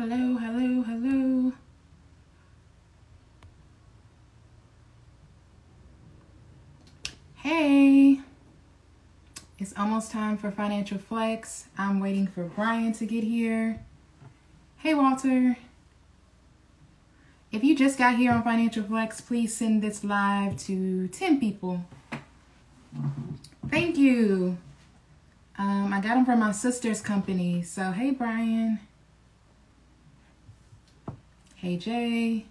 Hello, hello, hello. Hey, it's almost time for Financial Flex. I'm waiting for Brian to get here. Hey, Walter. If you just got here on Financial Flex, please send this live to 10 people. Thank you. Um, I got them from my sister's company. So, hey, Brian. Hey, Jay.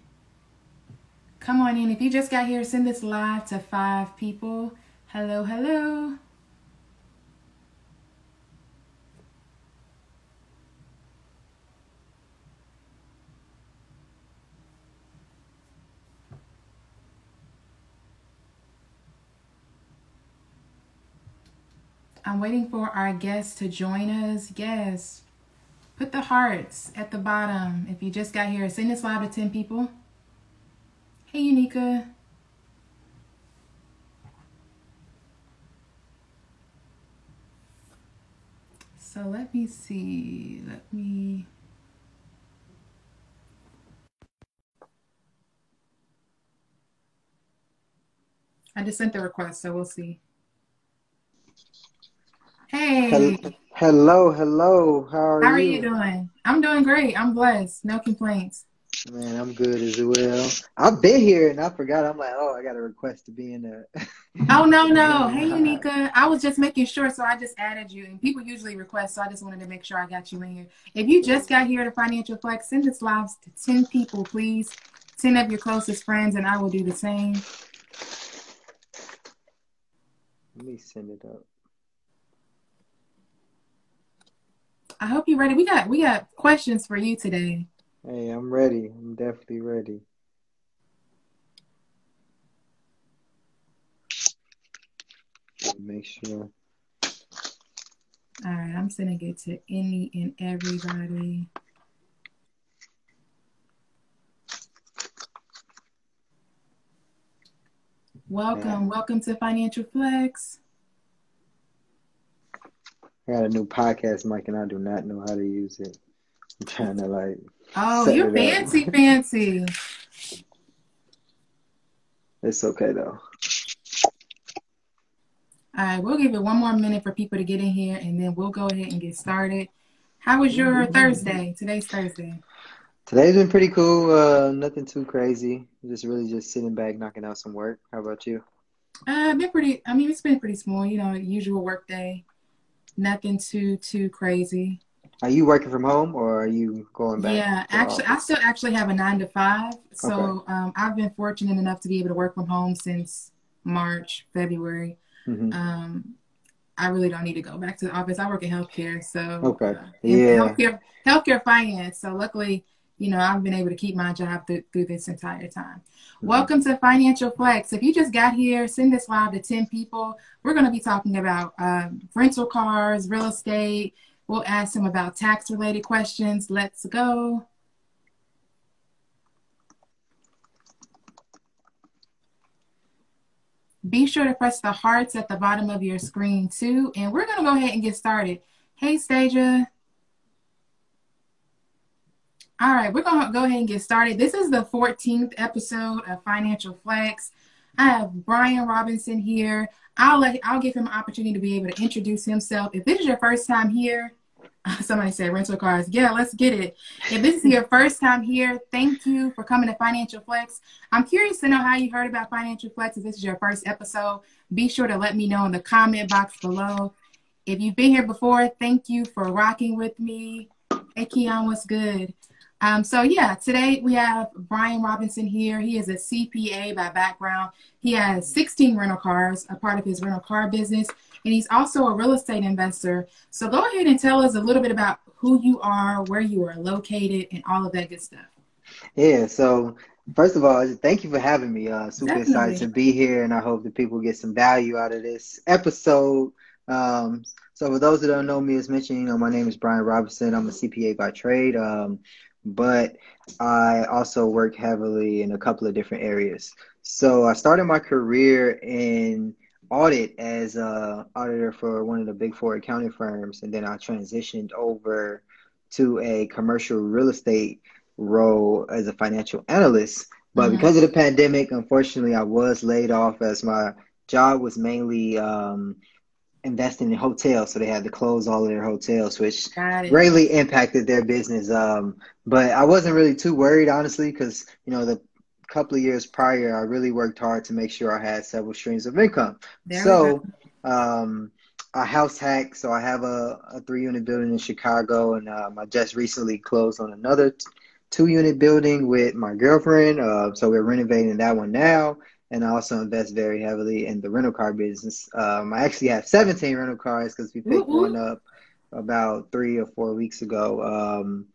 Come on in. If you just got here, send this live to five people. Hello, hello. I'm waiting for our guests to join us. Yes. Put the hearts at the bottom. If you just got here, send this live to 10 people. Hey, Unica. So let me see. Let me. I just sent the request, so we'll see. Hey. Hello, hello. Hello. How are How you? are you doing? I'm doing great. I'm blessed. No complaints. Man, I'm good as well. I've been here and I forgot. I'm like, oh, I got a request to be in there. Oh no, no. Hey Unica. I was just making sure, so I just added you. And people usually request, so I just wanted to make sure I got you in here. If you just got here to Financial Flex, send this live to 10 people, please. 10 of your closest friends, and I will do the same. Let me send it up. I hope you're ready. We got we got questions for you today. Hey, I'm ready. I'm definitely ready. Make sure. All right, I'm sending it to any and everybody. Welcome, Yeah. welcome to Financial Flex. I got a new podcast mic and I do not know how to use it. I'm trying to like Oh, you're fancy, fancy. It's okay though. All right, we'll give it one more minute for people to get in here, and then we'll go ahead and get started. How was your Thursday? Today's Thursday. Today's been pretty cool. Uh, nothing too crazy. Just really just sitting back, knocking out some work. How about you? Uh, been pretty. I mean, it's been pretty small. You know, usual work day. Nothing too too crazy. Are you working from home or are you going back? Yeah, actually, I still actually have a nine to five. So Okay. um, I've been fortunate enough to be able to work from home since March, February. Mhm. Um, I really don't need to go back to the office. I work in healthcare, so Okay. uh, Yeah. healthcare, healthcare finance. So luckily, you know, I've been able to keep my job through, through this entire time. Mhm. Welcome to Financial Flex. If you just got here, send this live to 10 people. We're going to be talking about um, rental cars, real estate. We'll ask them about tax related questions. Let's go. Be sure to press the hearts at the bottom of your screen too. And we're going to go ahead and get started. Hey, Stasia. All right, we're going to go ahead and get started. This is the 14th episode of Financial Flex. I have Brian Robinson here. I'll let I'll give him an opportunity to be able to introduce himself. If this is your first time here, somebody said rental cars. Yeah, let's get it. If this is your first time here, thank you for coming to Financial Flex. I'm curious to know how you heard about Financial Flex. If this is your first episode, be sure to let me know in the comment box below. If you've been here before, thank you for rocking with me. Hey, Keon, what's good? Um, so yeah, today we have Brian Robinson here. He is a CPA by background. He has 16 rental cars, a part of his rental car business, and he's also a real estate investor. So go ahead and tell us a little bit about who you are, where you are located, and all of that good stuff. Yeah, so first of all, thank you for having me. Uh, super Definitely. excited to be here, and I hope that people get some value out of this episode. Um, so for those that don't know me, as mentioned, you know, my name is Brian Robinson. I'm a CPA by trade, um, but I also work heavily in a couple of different areas. So I started my career in audit as a auditor for one of the big four accounting firms, and then I transitioned over to a commercial real estate role as a financial analyst. But mm-hmm. because of the pandemic, unfortunately, I was laid off as my job was mainly um, investing in hotels. So they had to close all of their hotels, which greatly impacted their business. Um, but I wasn't really too worried, honestly, because, you know, the couple of years prior, I really worked hard to make sure I had several streams of income. There so, um, a house hack. So I have a, a three unit building in Chicago, and um, I just recently closed on another t- two unit building with my girlfriend. Uh, so we're renovating that one now. And I also invest very heavily in the rental car business. Um, I actually have 17 rental cars because we picked one up about three or four weeks ago. Um,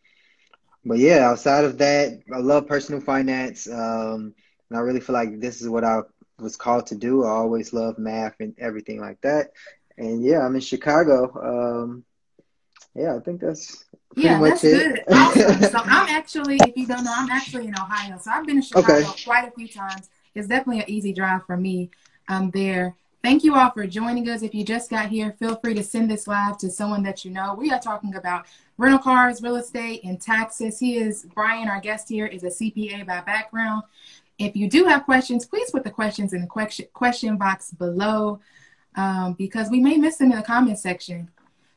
but yeah, outside of that, I love personal finance. Um, and I really feel like this is what I was called to do. I always love math and everything like that. And yeah, I'm in Chicago. Um, yeah, I think that's yeah, that's it. good. Awesome. so I'm actually, if you don't know, I'm actually in Ohio. So I've been in Chicago okay. quite a few times. It's definitely an easy drive for me um, there. Thank you all for joining us. If you just got here, feel free to send this live to someone that you know. We are talking about rental cars, real estate, and taxes. He is Brian, our guest here, is a CPA by background. If you do have questions, please put the questions in the question question box below um, because we may miss them in the comment section.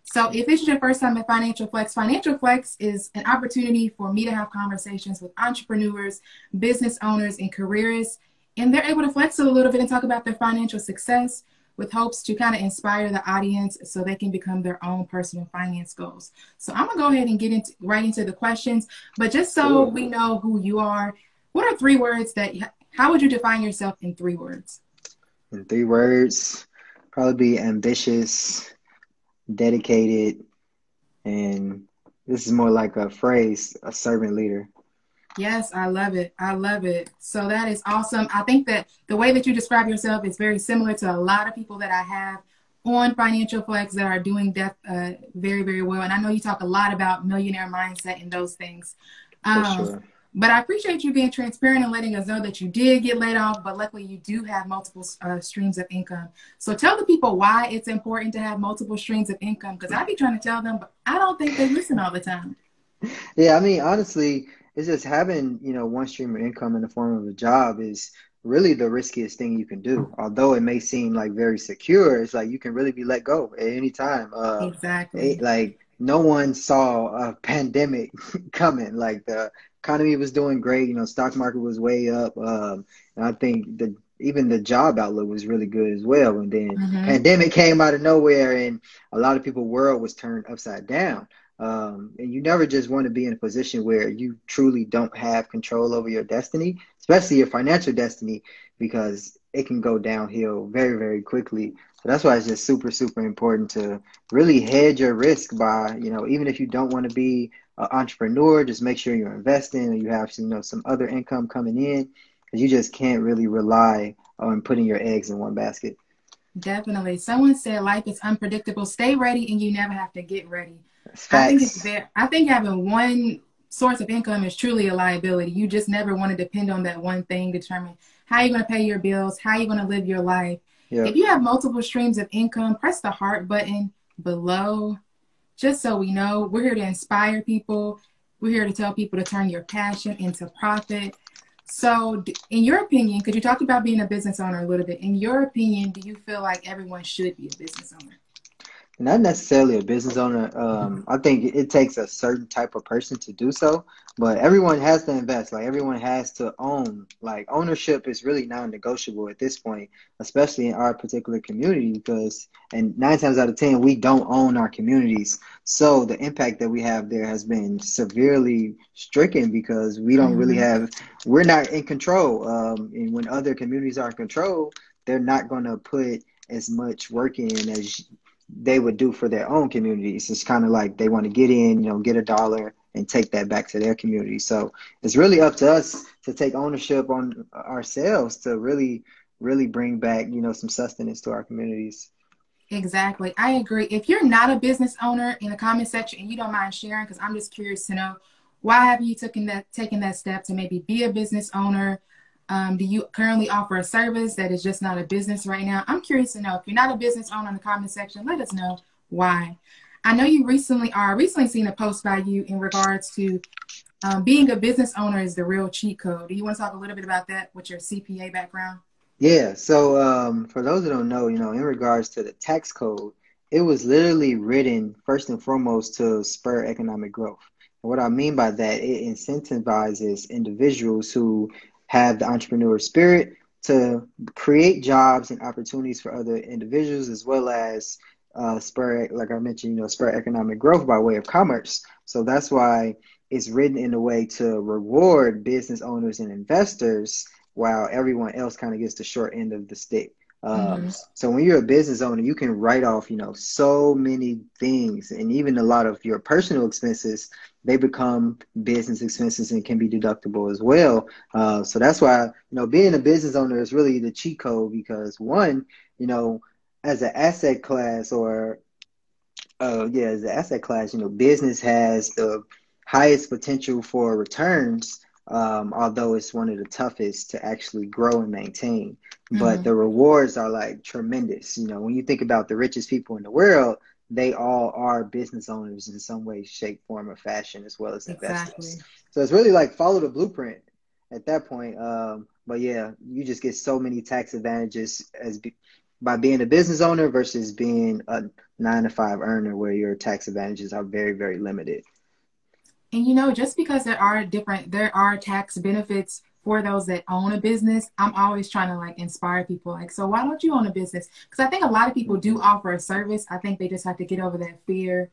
So if this is your first time at Financial Flex, Financial Flex is an opportunity for me to have conversations with entrepreneurs, business owners, and careerists, and they're able to flex a little bit and talk about their financial success with hopes to kind of inspire the audience so they can become their own personal finance goals. So I'm gonna go ahead and get into right into the questions, but just so we know who you are, what are three words that how would you define yourself in three words? In three words, probably be ambitious, dedicated, and this is more like a phrase, a servant leader. Yes, I love it. I love it. So that is awesome. I think that the way that you describe yourself is very similar to a lot of people that I have on Financial Flex that are doing death uh, very, very well. And I know you talk a lot about millionaire mindset and those things. Um, For sure. But I appreciate you being transparent and letting us know that you did get laid off, but luckily you do have multiple uh, streams of income. So tell the people why it's important to have multiple streams of income because I be trying to tell them, but I don't think they listen all the time. Yeah, I mean, honestly, it's just having you know one stream of income in the form of a job is really the riskiest thing you can do. Although it may seem like very secure, it's like you can really be let go at any time. Uh, exactly. It, like no one saw a pandemic coming. Like the economy was doing great. You know, stock market was way up, um, and I think the even the job outlook was really good as well. And then mm-hmm. pandemic came out of nowhere, and a lot of people' world was turned upside down. Um, and you never just want to be in a position where you truly don't have control over your destiny, especially your financial destiny, because it can go downhill very, very quickly. So that's why it's just super, super important to really hedge your risk by, you know, even if you don't want to be an entrepreneur, just make sure you're investing and you have, you know, some other income coming in because you just can't really rely on putting your eggs in one basket. Definitely. Someone said life is unpredictable. Stay ready and you never have to get ready. I think it's very, I think having one source of income is truly a liability. You just never want to depend on that one thing determine how you're going to pay your bills, how you're going to live your life. If you have multiple streams of income, press the heart button below just so we know. We're here to inspire people. We're here to tell people to turn your passion into profit. So, in your opinion, could you talk about being a business owner a little bit? In your opinion, do you feel like everyone should be a business owner? Not necessarily a business owner. Um, I think it takes a certain type of person to do so, but everyone has to invest. Like everyone has to own. Like ownership is really non-negotiable at this point, especially in our particular community, because and nine times out of ten we don't own our communities. So the impact that we have there has been severely stricken because we don't mm-hmm. really have. We're not in control. Um, and when other communities are in control, they're not going to put as much work in as they would do for their own communities. It's kind of like they want to get in, you know, get a dollar and take that back to their community. So it's really up to us to take ownership on ourselves to really, really bring back, you know, some sustenance to our communities. Exactly. I agree. If you're not a business owner in the comment section and you don't mind sharing, because I'm just curious to know why have you taken that taken that step to maybe be a business owner um, do you currently offer a service that is just not a business right now? I'm curious to know. If you're not a business owner in the comment section, let us know why. I know you recently are recently seen a post by you in regards to um, being a business owner is the real cheat code. Do you want to talk a little bit about that with your CPA background? Yeah. So um, for those who don't know, you know, in regards to the tax code, it was literally written first and foremost to spur economic growth. And what I mean by that, it incentivizes individuals who have the entrepreneur spirit to create jobs and opportunities for other individuals as well as uh, spur, like I mentioned, you know, spur economic growth by way of commerce. So that's why it's written in a way to reward business owners and investors while everyone else kind of gets the short end of the stick. Um, mm-hmm. So when you're a business owner, you can write off, you know, so many things, and even a lot of your personal expenses, they become business expenses and can be deductible as well. Uh, so that's why, you know, being a business owner is really the cheat code because one, you know, as an asset class or, uh, yeah, as an asset class, you know, business has the highest potential for returns um, although it's one of the toughest to actually grow and maintain. Mm-hmm. But the rewards are like tremendous. You know, when you think about the richest people in the world, they all are business owners in some way, shape, form, or fashion, as well as investors. Exactly. So it's really like follow the blueprint at that point. Um, but yeah, you just get so many tax advantages as be- by being a business owner versus being a nine to five earner, where your tax advantages are very, very limited. And you know, just because there are different, there are tax benefits for those that own a business, I'm always trying to like inspire people. Like, so why don't you own a business? Because I think a lot of people do offer a service. I think they just have to get over that fear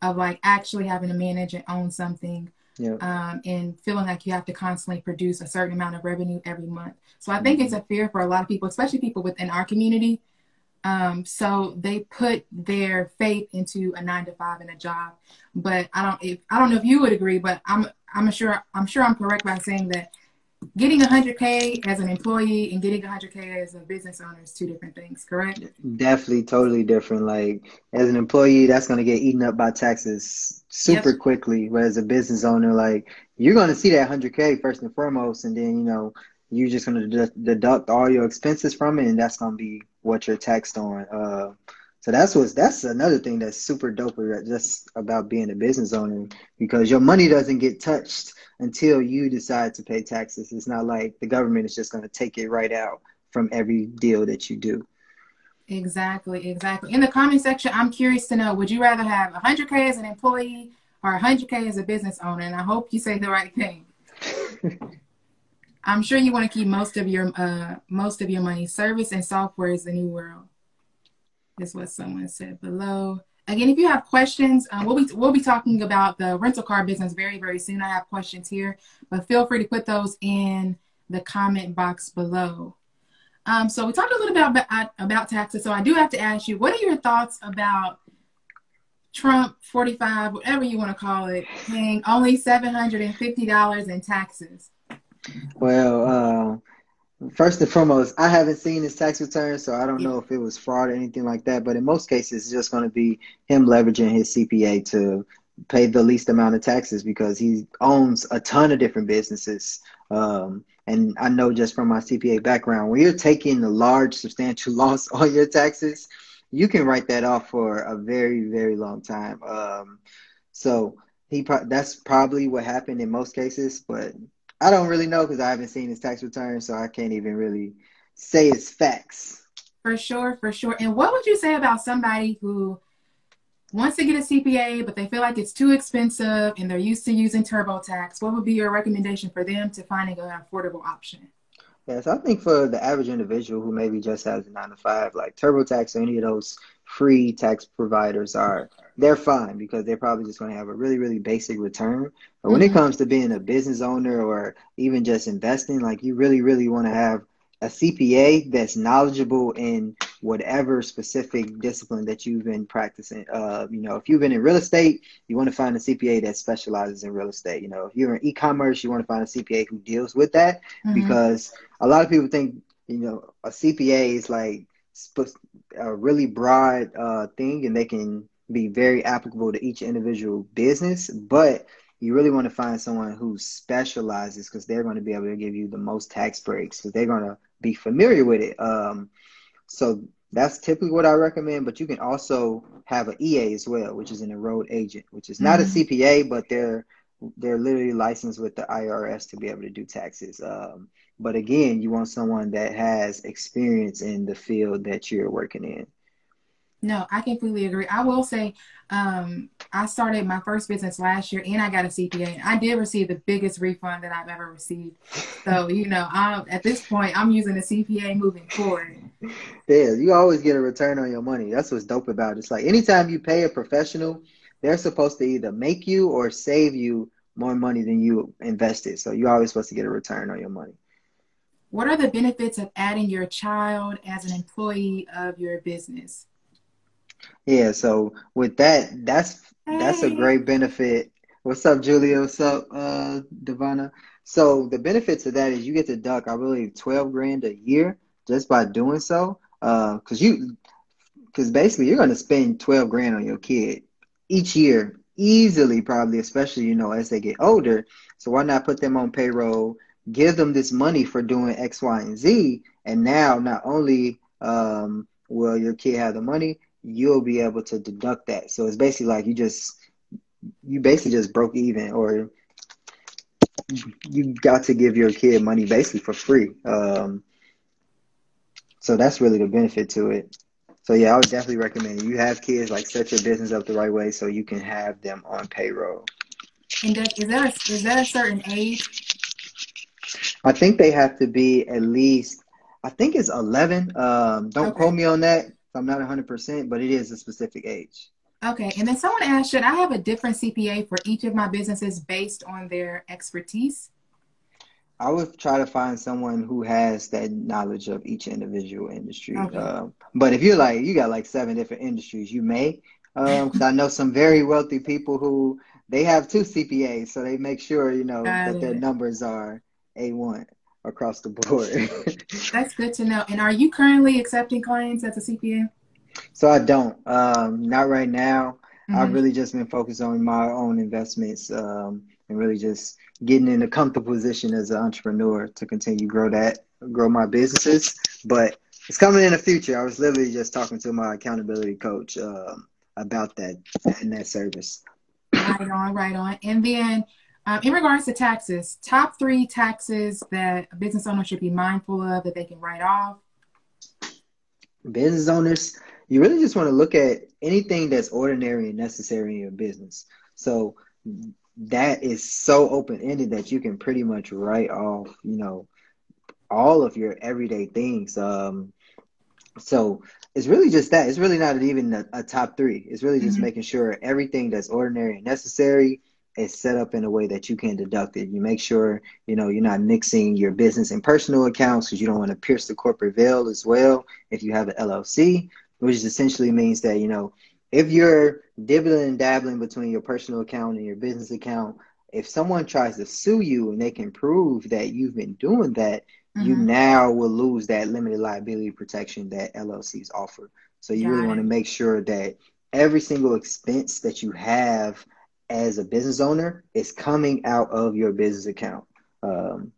of like actually having to manage and own something. Yeah. Um, and feeling like you have to constantly produce a certain amount of revenue every month. So I think mm-hmm. it's a fear for a lot of people, especially people within our community. Um, so they put their faith into a nine to five and a job. But I don't, if, I don't know if you would agree, but I'm, I'm sure, I'm sure I'm correct by saying that getting 100k as an employee and getting 100k as a business owner is two different things correct definitely totally different like as an employee that's going to get eaten up by taxes super yep. quickly but as a business owner like you're going to see that 100k first and foremost and then you know you're just going to deduct all your expenses from it and that's going to be what you're taxed on uh, so that's what's that's another thing that's super dope just about being a business owner because your money doesn't get touched until you decide to pay taxes. It's not like the government is just going to take it right out from every deal that you do. Exactly, exactly. In the comment section, I'm curious to know: Would you rather have 100k as an employee or 100k as a business owner? And I hope you say the right thing. I'm sure you want to keep most of your uh, most of your money. Service and software is the new world. Is what someone said below. Again, if you have questions, um, we'll be we'll be talking about the rental car business very very soon. I have questions here, but feel free to put those in the comment box below. Um, so we talked a little bit about about taxes. So I do have to ask you, what are your thoughts about Trump 45, whatever you want to call it, paying only $750 in taxes? Well, uh, First and foremost, I haven't seen his tax return, so I don't know if it was fraud or anything like that. But in most cases, it's just going to be him leveraging his CPA to pay the least amount of taxes because he owns a ton of different businesses. Um, and I know just from my CPA background, when you're taking a large, substantial loss on your taxes, you can write that off for a very, very long time. Um, so he that's probably what happened in most cases, but I don't really know because I haven't seen his tax return, so I can't even really say it's facts. For sure, for sure. And what would you say about somebody who wants to get a CPA, but they feel like it's too expensive and they're used to using TurboTax? What would be your recommendation for them to finding an affordable option? Yes, I think for the average individual who maybe just has a nine to five, like TurboTax or any of those free tax providers are they're fine because they're probably just going to have a really really basic return but when mm-hmm. it comes to being a business owner or even just investing like you really really want to have a cpa that's knowledgeable in whatever specific discipline that you've been practicing uh, you know if you've been in real estate you want to find a cpa that specializes in real estate you know if you're in e-commerce you want to find a cpa who deals with that mm-hmm. because a lot of people think you know a cpa is like a really broad uh, thing and they can be very applicable to each individual business, but you really want to find someone who specializes because they're going to be able to give you the most tax breaks because they're going to be familiar with it. Um, so that's typically what I recommend. But you can also have an EA as well, which is an enrolled agent, which is not mm-hmm. a CPA, but they're they're literally licensed with the IRS to be able to do taxes. Um, but again, you want someone that has experience in the field that you're working in. No, I completely agree. I will say, um, I started my first business last year and I got a CPA. I did receive the biggest refund that I've ever received. So, you know, I'm, at this point, I'm using the CPA moving forward. Yeah, you always get a return on your money. That's what's dope about it. It's like anytime you pay a professional, they're supposed to either make you or save you more money than you invested. So you're always supposed to get a return on your money. What are the benefits of adding your child as an employee of your business? Yeah, so with that, that's hey. that's a great benefit. What's up, Julia? What's up, uh, Devana? So the benefits of that is you get to duck, I believe, twelve grand a year just by doing so. Uh, cause you, cause basically you're gonna spend twelve grand on your kid each year, easily, probably, especially you know as they get older. So why not put them on payroll? Give them this money for doing X, Y, and Z, and now not only um, will your kid have the money, you'll be able to deduct that. So it's basically like you just you basically just broke even or you got to give your kid money basically for free. Um, so that's really the benefit to it. So yeah, I would definitely recommend you have kids like set your business up the right way so you can have them on payroll. And is that a, is that a certain age? I think they have to be at least. I think it's eleven. Um, don't okay. quote me on that. I'm not 100%, but it is a specific age. Okay. And then someone asked, should I have a different CPA for each of my businesses based on their expertise? I would try to find someone who has that knowledge of each individual industry. Okay. Um, but if you're like, you got like seven different industries, you may. Because um, I know some very wealthy people who they have two CPAs, so they make sure, you know, got that it. their numbers are A1 across the board. That's good to know. And are you currently accepting clients as a CPA? So I don't. Um, not right now. Mm-hmm. I've really just been focused on my own investments um, and really just getting in a comfortable position as an entrepreneur to continue grow that, grow my businesses. But it's coming in the future. I was literally just talking to my accountability coach um, about that and that service. Right on, right on. And then um, in regards to taxes, top three taxes that a business owner should be mindful of that they can write off. Business owners, you really just want to look at anything that's ordinary and necessary in your business. So that is so open ended that you can pretty much write off, you know, all of your everyday things. Um, so it's really just that. It's really not even a, a top three. It's really just mm-hmm. making sure everything that's ordinary and necessary is set up in a way that you can deduct it. You make sure you know you're not mixing your business and personal accounts because you don't want to pierce the corporate veil as well. If you have an LLC, which essentially means that you know if you're dibbling and dabbling between your personal account and your business account, if someone tries to sue you and they can prove that you've been doing that, mm-hmm. you now will lose that limited liability protection that LLCs offer. So you Got really want to make sure that every single expense that you have as a business owner is coming out of your business account. Um,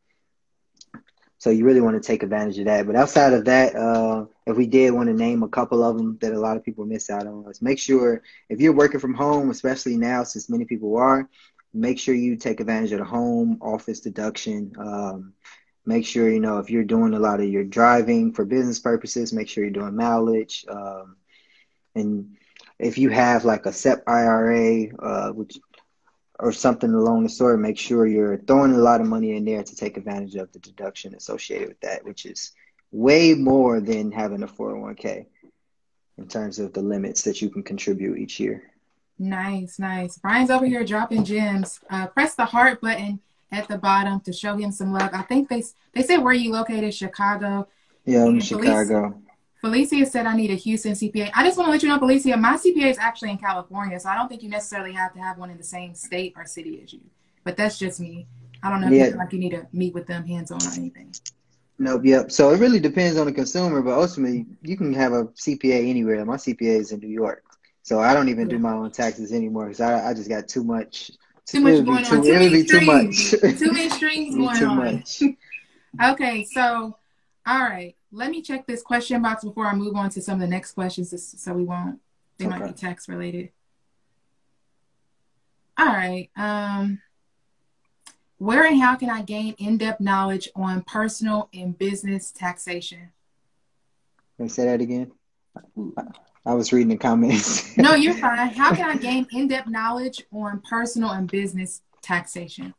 so you really want to take advantage of that. But outside of that, uh, if we did want to name a couple of them that a lot of people miss out on, let's make sure if you're working from home, especially now since many people are, make sure you take advantage of the home office deduction. Um, make sure you know if you're doing a lot of your driving for business purposes, make sure you're doing mileage. Um, and if you have like a SEP IRA, uh, which or something along the sort, make sure you're throwing a lot of money in there to take advantage of the deduction associated with that, which is way more than having a 401k in terms of the limits that you can contribute each year. Nice, nice. Brian's over here dropping gems. Uh, press the heart button at the bottom to show him some love. I think they they said where you located, Chicago. Yeah, I'm in Chicago. Felicia said I need a Houston CPA. I just want to let you know, Felicia, my CPA is actually in California, so I don't think you necessarily have to have one in the same state or city as you. But that's just me. I don't know yeah. if you like you need to meet with them hands on or anything. Nope. Yep. So it really depends on the consumer, but ultimately you can have a CPA anywhere. My CPA is in New York, so I don't even do my own taxes anymore because I, I just got too much. Too much going too, on. Too many strings. Too, too many strings going too on. Much. okay. So, all right let me check this question box before I move on to some of the next questions so we won't, they okay. might be tax related. All right. Um, where and how can I gain in depth knowledge on personal and business taxation? Can you say that again? I was reading the comments. no, you're fine. How can I gain in depth knowledge on personal and business taxation?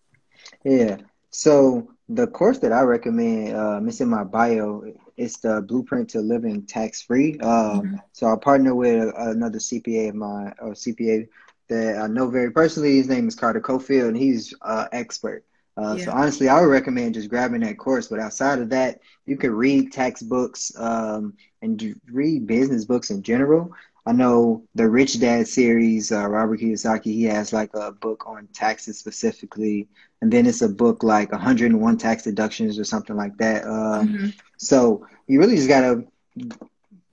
Yeah. So the course that I recommend, um, it's in my bio. It's the Blueprint to Living Tax Free. Um, mm-hmm. So I partner with another CPA of mine, or CPA that I know very personally. His name is Carter Cofield, and he's uh, expert. Uh, yeah. So honestly, I would recommend just grabbing that course. But outside of that, you can read textbooks um, and read business books in general. I know the Rich Dad series, uh, Robert Kiyosaki, he has like a book on taxes specifically, and then it's a book like 101 tax deductions or something like that. Um, mm-hmm. So you really just gotta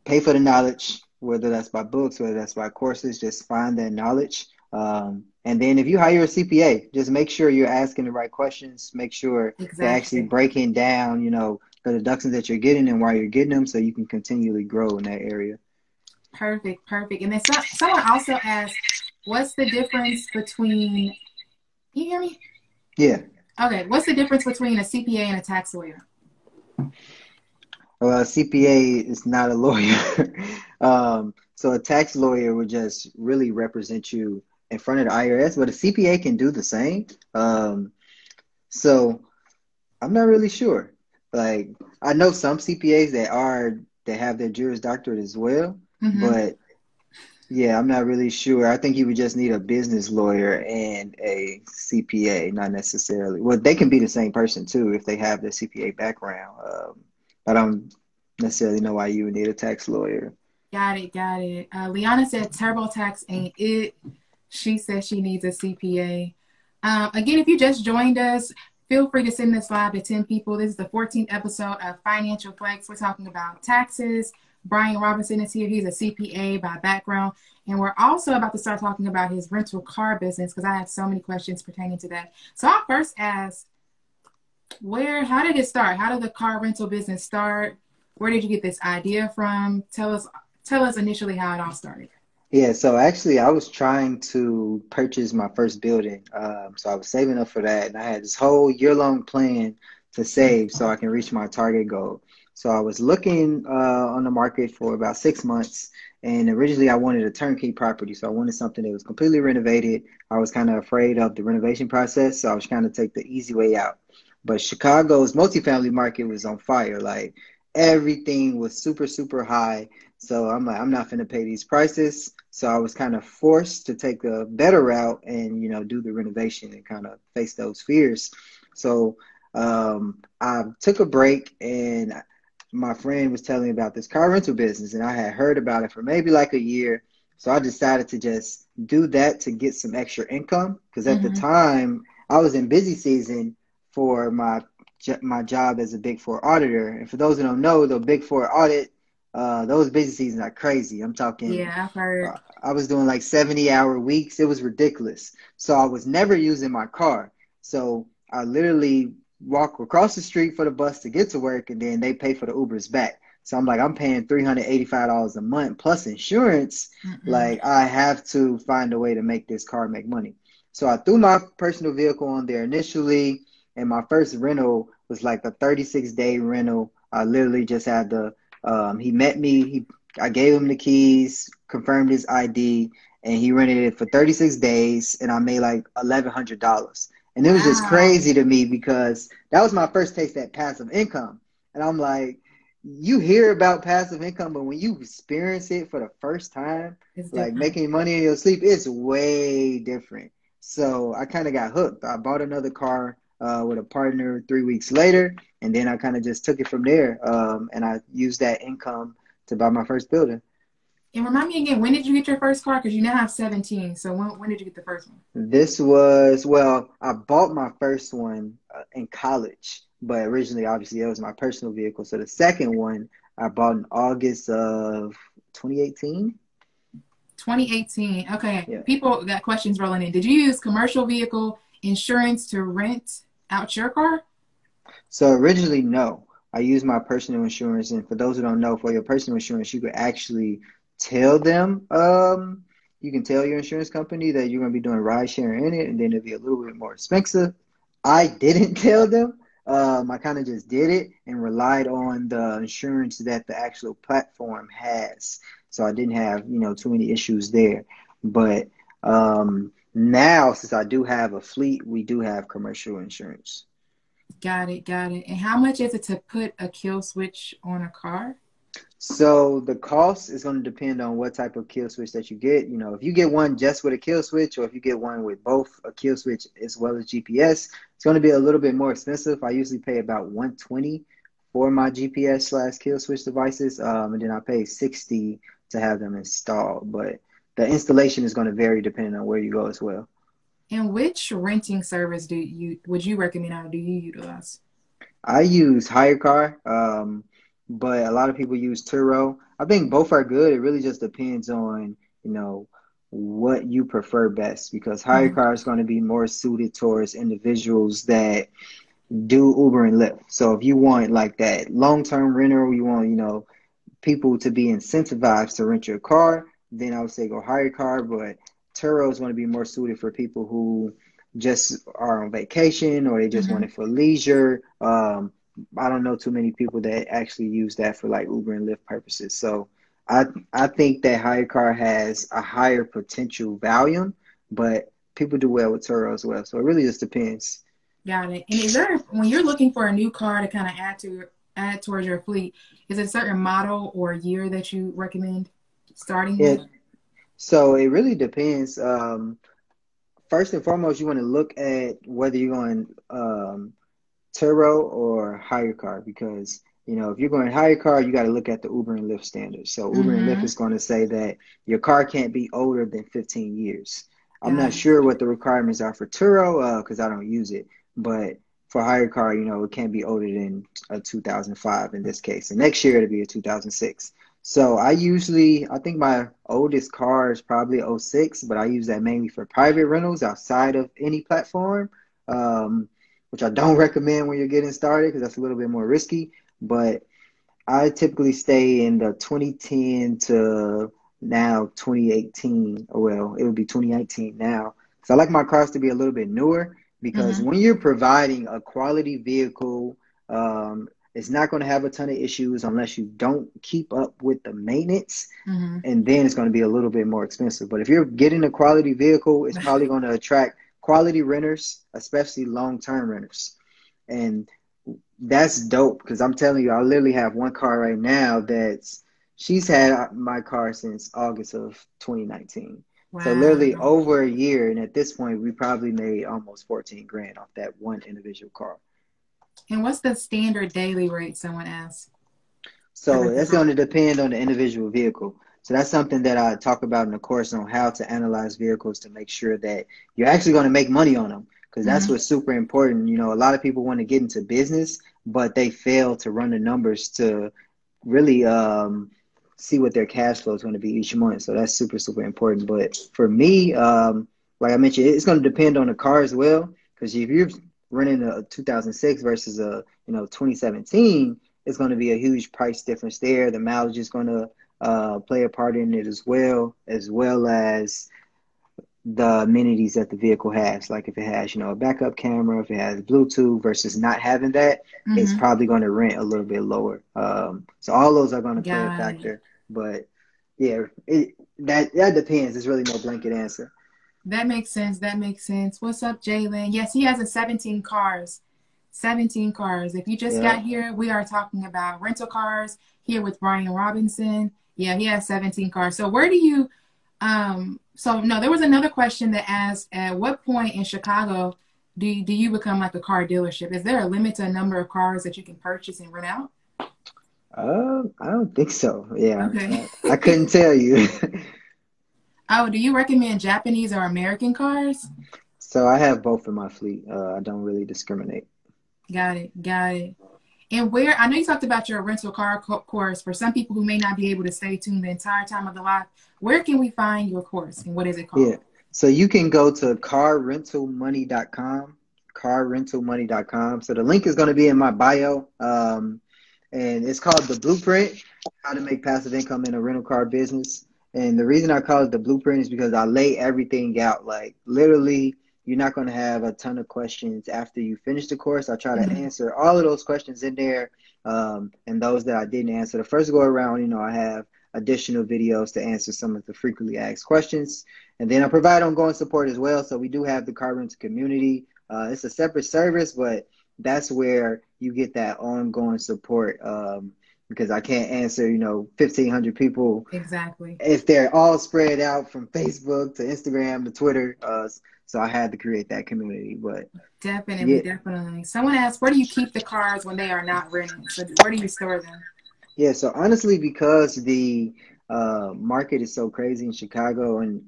pay for the knowledge, whether that's by books, whether that's by courses. Just find that knowledge, um, and then if you hire a CPA, just make sure you're asking the right questions. Make sure exactly. they're actually breaking down, you know, the deductions that you're getting and why you're getting them, so you can continually grow in that area. Perfect, perfect. And then so, someone also asked, what's the difference between, you hear me? Yeah. Okay, what's the difference between a CPA and a tax lawyer? Well, a CPA is not a lawyer. um, so a tax lawyer would just really represent you in front of the IRS, but a CPA can do the same. Um, so I'm not really sure. Like I know some CPAs that are that have their Juris Doctorate as well, Mm-hmm. But yeah, I'm not really sure. I think you would just need a business lawyer and a CPA, not necessarily. Well, they can be the same person too if they have the CPA background. Um, but I don't necessarily know why you would need a tax lawyer. Got it, got it. Uh, Liana said TurboTax ain't it. She says she needs a CPA. Um, again, if you just joined us, feel free to send this live to 10 people. This is the 14th episode of Financial Flex. We're talking about taxes Brian Robinson is here. He's a CPA by background. And we're also about to start talking about his rental car business because I have so many questions pertaining to that. So I'll first ask, where, how did it start? How did the car rental business start? Where did you get this idea from? Tell us, tell us initially how it all started. Yeah, so actually, I was trying to purchase my first building. Um, so I was saving up for that, and I had this whole year long plan to save so I can reach my target goal. So I was looking uh, on the market for about six months. And originally, I wanted a turnkey property. So I wanted something that was completely renovated. I was kind of afraid of the renovation process. So I was trying to take the easy way out. But Chicago's multifamily market was on fire. Like everything was super, super high. So I'm like, I'm not to pay these prices. So I was kind of forced to take a better route and, you know, do the renovation and kind of face those fears. So um, I took a break and my friend was telling me about this car rental business, and I had heard about it for maybe like a year. So I decided to just do that to get some extra income because at mm-hmm. the time I was in busy season for my my job as a Big Four auditor. And for those who don't know, the Big Four audit, uh, those busy seasons are crazy. I'm talking. Yeah, I've heard. Uh, I was doing like 70 hour weeks. It was ridiculous. So I was never using my car. So I literally walk across the street for the bus to get to work, and then they pay for the Ubers back. So I'm like, I'm paying three hundred eighty-five dollars a month plus insurance. Mm-hmm. Like I have to find a way to make this car make money. So I threw my personal vehicle on there initially, and my first rental was like a 36 day rental. I literally just had to. Um, he met me. He I gave him the keys, confirmed his ID, and he rented it for 36 days, and I made like eleven hundred dollars. And it was wow. just crazy to me because that was my first taste at passive income. And I'm like, you hear about passive income, but when you experience it for the first time, like making money in your sleep, it's way different. So I kind of got hooked. I bought another car uh, with a partner three weeks later, and then I kind of just took it from there. Um, and I used that income to buy my first building. And remind me again, when did you get your first car? Because you now have 17. So when, when did you get the first one? This was, well, I bought my first one uh, in college, but originally, obviously, it was my personal vehicle. So the second one I bought in August of 2018. 2018. Okay. Yeah. People got questions rolling in. Did you use commercial vehicle insurance to rent out your car? So originally, no. I used my personal insurance, and for those who don't know, for your personal insurance, you could actually tell them, um, you can tell your insurance company that you're going to be doing ride sharing in it, and then it'll be a little bit more expensive. I didn't tell them. Um, I kind of just did it and relied on the insurance that the actual platform has. So I didn't have, you know, too many issues there. But um, now, since I do have a fleet, we do have commercial insurance. Got it, got it. And how much is it to put a kill switch on a car? So the cost is going to depend on what type of kill switch that you get. You know, if you get one just with a kill switch, or if you get one with both a kill switch as well as GPS, it's going to be a little bit more expensive. I usually pay about 120 for my GPS slash kill switch devices, um, and then I pay 60 to have them installed. But the installation is going to vary depending on where you go as well. And which renting service do you would you recommend or do you utilize? I use HyreCar, um, but a lot of people use Turo. I think both are good. It really just depends on you know what you prefer best because mm-hmm. is going to be more suited towards individuals that do Uber and Lyft. So if you want like that long term renter, you want you know people to be incentivized to rent your car, then I would say go HyreCar. But Turo is going to be more suited for people who just are on vacation or they just mm-hmm. want it for leisure. Um, I don't know too many people that actually use that for like Uber and Lyft purposes. So I I think that HyreCar has a higher potential volume, but people do well with Turo as well. So it really just depends. Got it. And is there when you're looking for a new car to kind of add to add towards your fleet, is it a certain model or year that you recommend starting with? So it really depends. Um, first and foremost, you want to look at whether you're going um, Turo or HyreCar because you know if you're going HyreCar you got to look at the Uber and Lyft standards. So Uber mm-hmm. and Lyft mm-hmm. is going to say that your car can't be older than 15 years. I'm not sure what the requirements are for Turo because uh, I don't use it, but for HyreCar, you know, it can't be older than a 2005 in this case. And next year it'll be a 2006. So I usually, I think my oldest car is probably 06, but I use that mainly for private rentals outside of any platform, um, which I don't recommend when you're getting started because that's a little bit more risky. But I typically stay in the 2010 to now 2018. Well, it would be 2018 now. So I like my cars to be a little bit newer because mm-hmm. when you're providing a quality vehicle, um, it's not going to have a ton of issues unless you don't keep up with the maintenance, mm-hmm. and then it's going to be a little bit more expensive. But if you're getting a quality vehicle, it's probably going to attract quality renters, especially long term renters, and that's dope because I'm telling you, I literally have one car right now that's she's had my car since August of 2019. Wow. So literally over a year, and at this point, we probably made almost 14 grand off that one individual car. And what's the standard daily rate? Someone asked. So that's going to depend on the individual vehicle. So that's something that I talk about in the course on how to analyze vehicles to make sure that you're actually going to make money on them because that's mm-hmm. what's super important. You know, a lot of people want to get into business, but they fail to run the numbers to really um, see what their cash flow is going to be each month. So that's super, super important. But for me, um, like I mentioned, it's going to depend on the car as well. Because if you're running a 2006 versus a you know 2017, it's going to be a huge price difference there. The mileage is going to uh, play a part in it as well, as well as the amenities that the vehicle has. Like if it has, you know, a backup camera, if it has Bluetooth versus not having that, mm-hmm. it's probably going to rent a little bit lower. Um, so all those are going to play a factor. But yeah, it, that that depends. There's really no blanket answer. That makes sense. That makes sense. What's up, Jalen? Yes, he has a 17 cars. 17 cars. If you just yeah. got here, we are talking about rental cars here with Brian Robinson. Yeah, he has 17 cars. So where do you um so no, there was another question that asked at what point in Chicago do you, do you become like a car dealership? Is there a limit to a number of cars that you can purchase and rent out? Uh, I don't think so. Yeah. Okay. I, I couldn't tell you. oh, do you recommend Japanese or American cars? So I have both in my fleet. Uh, I don't really discriminate. Got it. Got it. And where I know you talked about your rental car co- course. For some people who may not be able to stay tuned the entire time of the live, where can we find your course and what is it called? Yeah. So you can go to carrentalmoney.com, carrentalmoney.com. So the link is going to be in my bio. Um, and it's called the Blueprint: How to Make Passive Income in a Rental Car Business. And the reason I call it the Blueprint is because I lay everything out, like literally. You're not going to have a ton of questions after you finish the course. I try to mm-hmm. answer all of those questions in there, um, and those that I didn't answer. The first go around, you know, I have additional videos to answer some of the frequently asked questions. And then I provide ongoing support as well. So we do have the car rental community. Uh, it's a separate service, but that's where you get that ongoing support um, because I can't answer, you know, 1,500 people. Exactly. If they're all spread out from Facebook to Instagram to Twitter. Uh, so I had to create that community. But definitely, yeah. definitely. Someone asked, where do you keep the cars when they are not renting? So where do you store them? Yeah, so honestly, because the uh, market is so crazy in Chicago and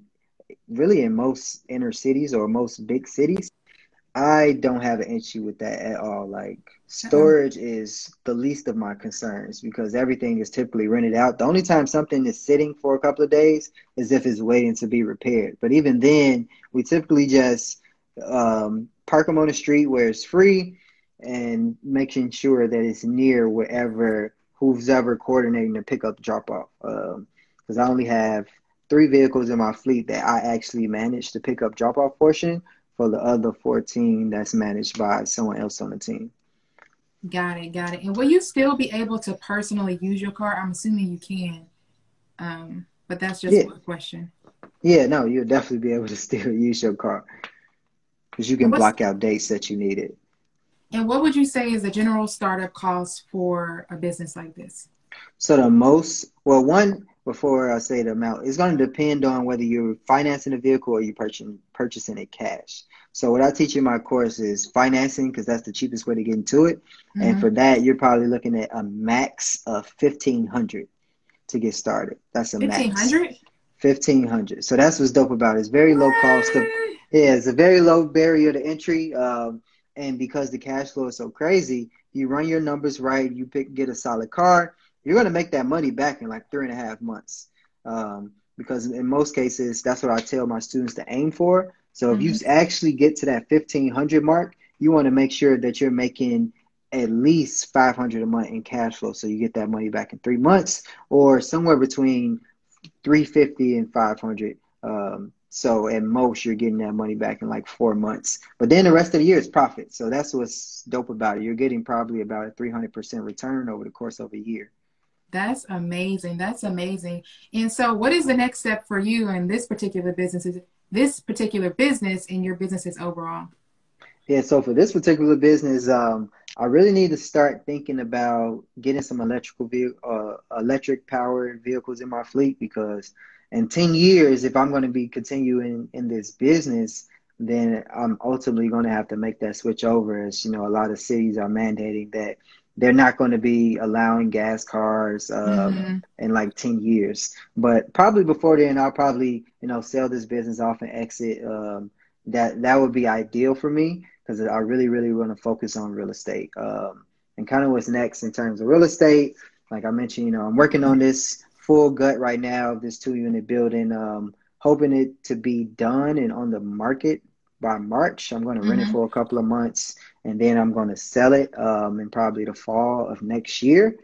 really in most inner cities or most big cities, I don't have an issue with that at all. Like storage is the least of my concerns because everything is typically rented out. The only time something is sitting for a couple of days is if it's waiting to be repaired. But even then, we typically just um, park them on the street where it's free and making sure that it's near wherever who's ever coordinating the pickup drop off. Because um, I only have three vehicles in my fleet that I actually manage the pickup drop off portion for the other 14 that's managed by someone else on the team. Got it, got it. And will you still be able to personally use your car? I'm assuming you can, um, but that's just yeah. a question. Yeah, no, you'll definitely be able to still use your car because you can block out dates that you need it. And what would you say is the general startup cost for a business like this? So the most, well, one before I say the amount, it's going to depend on whether you're financing a vehicle or you're purchasing purchasing it cash. So what I teach in my course is financing because that's the cheapest way to get into it. Mm-hmm. And for that, you're probably looking at a max of fifteen hundred to get started. That's a 1500? max. Fifteen hundred. So that's what's dope about it. It's very low cost of. Yeah, it's a very low barrier to entry. Um, and because the cash flow is so crazy, you run your numbers right, you pick get a solid car, you're gonna make that money back in like three and a half months. Um, because in most cases, that's what I tell my students to aim for. So if mm-hmm. you actually get to that 1500 mark, you want to make sure that you're making at least 500 a month in cash flow so you get that money back in three months or somewhere between 350 and 500 um, so at most, you're getting that money back in like four months. But then the rest of the year is profit. So that's what's dope about it. You're getting probably about a 300% return over the course of a year. That's amazing. That's amazing. And so, what is the next step for you in this particular business? Is This particular business in your businesses overall? Yeah. So for this particular business, um, I really need to start thinking about getting some electrical vehicle, uh, electric powered vehicles in my fleet because in 10 years, if I'm going to be continuing in this business, then I'm ultimately going to have to make that switch over. As you know, a lot of cities are mandating that they're not going to be allowing gas cars um, mm-hmm. in like 10 years. But probably before then, I'll probably you know sell this business off and exit. Um, that that would be ideal for me because I really really want to focus on real estate. Um, and kind of what's next in terms of real estate. Like I mentioned, you know, I'm working on this full gut right now of this two unit building. Um, hoping it to be done and on the market by March. I'm going to mm-hmm. rent it mm-hmm. for a couple of months and then I'm going to sell it um, in probably the fall of next year.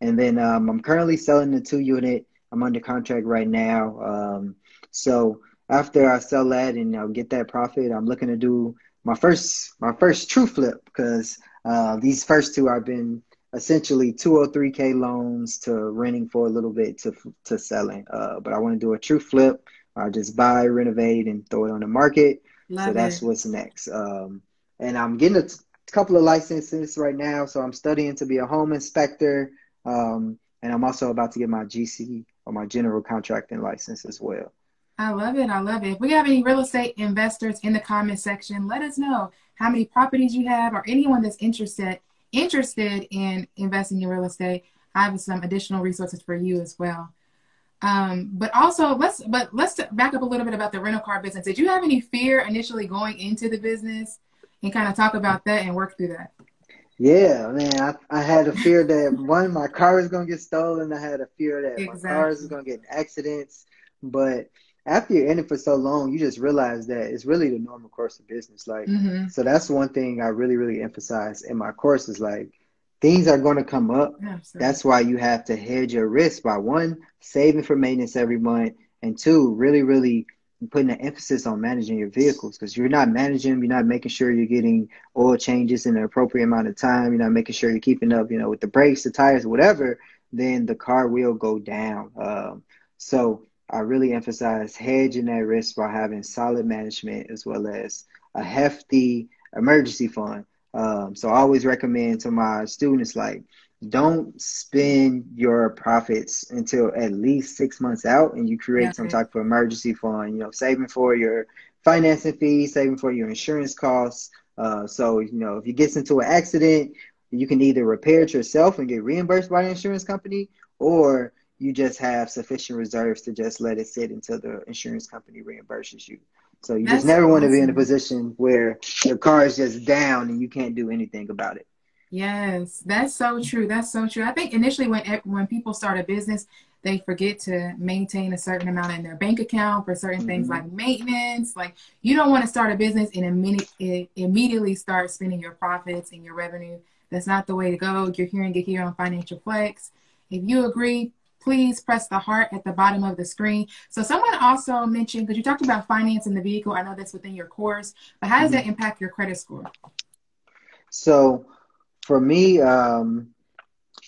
And then um, I'm currently selling the two unit. I'm under contract right now. Um, so after I sell that and I'll get that profit, I'm looking to do my first my first true flip because uh, these first two I've been essentially 203k loans to renting for a little bit to to selling. Uh, but I want to do a true flip. I just buy, renovate, and throw it on the market. Love so that's it. what's next. Um, and I'm getting a t- couple of licenses right now. So I'm studying to be a home inspector. Um, and I'm also about to get my GC or my general contracting license as well. I love it. I love it. If we have any real estate investors in the comment section, let us know how many properties you have or anyone that's interested interested in investing in real estate, I have some additional resources for you as well. Um, but also let's but let's back up a little bit about the rental car business. Did you have any fear initially going into the business and kind of talk about that and work through that? Yeah, man, I, I had a fear that one, my car was gonna get stolen. I had a fear that exactly. my car was gonna get in accidents. But after you're in it for so long, you just realize that it's really the normal course of business. Like, mm-hmm. so that's one thing I really, really emphasize in my course is like, things are going to come up. That's why you have to hedge your risk by one, saving for maintenance every month, and two, really, really putting an emphasis on managing your vehicles because you're not managing them, you're not making sure you're getting oil changes in the appropriate amount of time, you're not making sure you're keeping up, you know, with the brakes, the tires, whatever, then the car will go down. Um, so I really emphasize hedging that risk by having solid management as well as a hefty emergency fund. Um, so I always recommend to my students like don't spend your profits until at least six months out and you create yeah, some type of emergency fund, you know, saving for your financing fees, saving for your insurance costs. Uh, so, you know, if you get into an accident, you can either repair it yourself and get reimbursed by the insurance company, or you just have sufficient reserves to just let it sit until the insurance company reimburses you. So you That's just never awesome. want to be in a position where your car is just down and you can't do anything about it. Yes, that's so true. That's so true. I think initially when when people start a business, they forget to maintain a certain amount in their bank account for certain mm-hmm. things like maintenance. Like you don't want to start a business and immediately immediately start spending your profits and your revenue. That's not the way to go. You're hearing it here on Financial Flex. If you agree, please press the heart at the bottom of the screen. So someone also mentioned because you talked about financing the vehicle. I know that's within your course, but how does mm-hmm. that impact your credit score? So for me, um,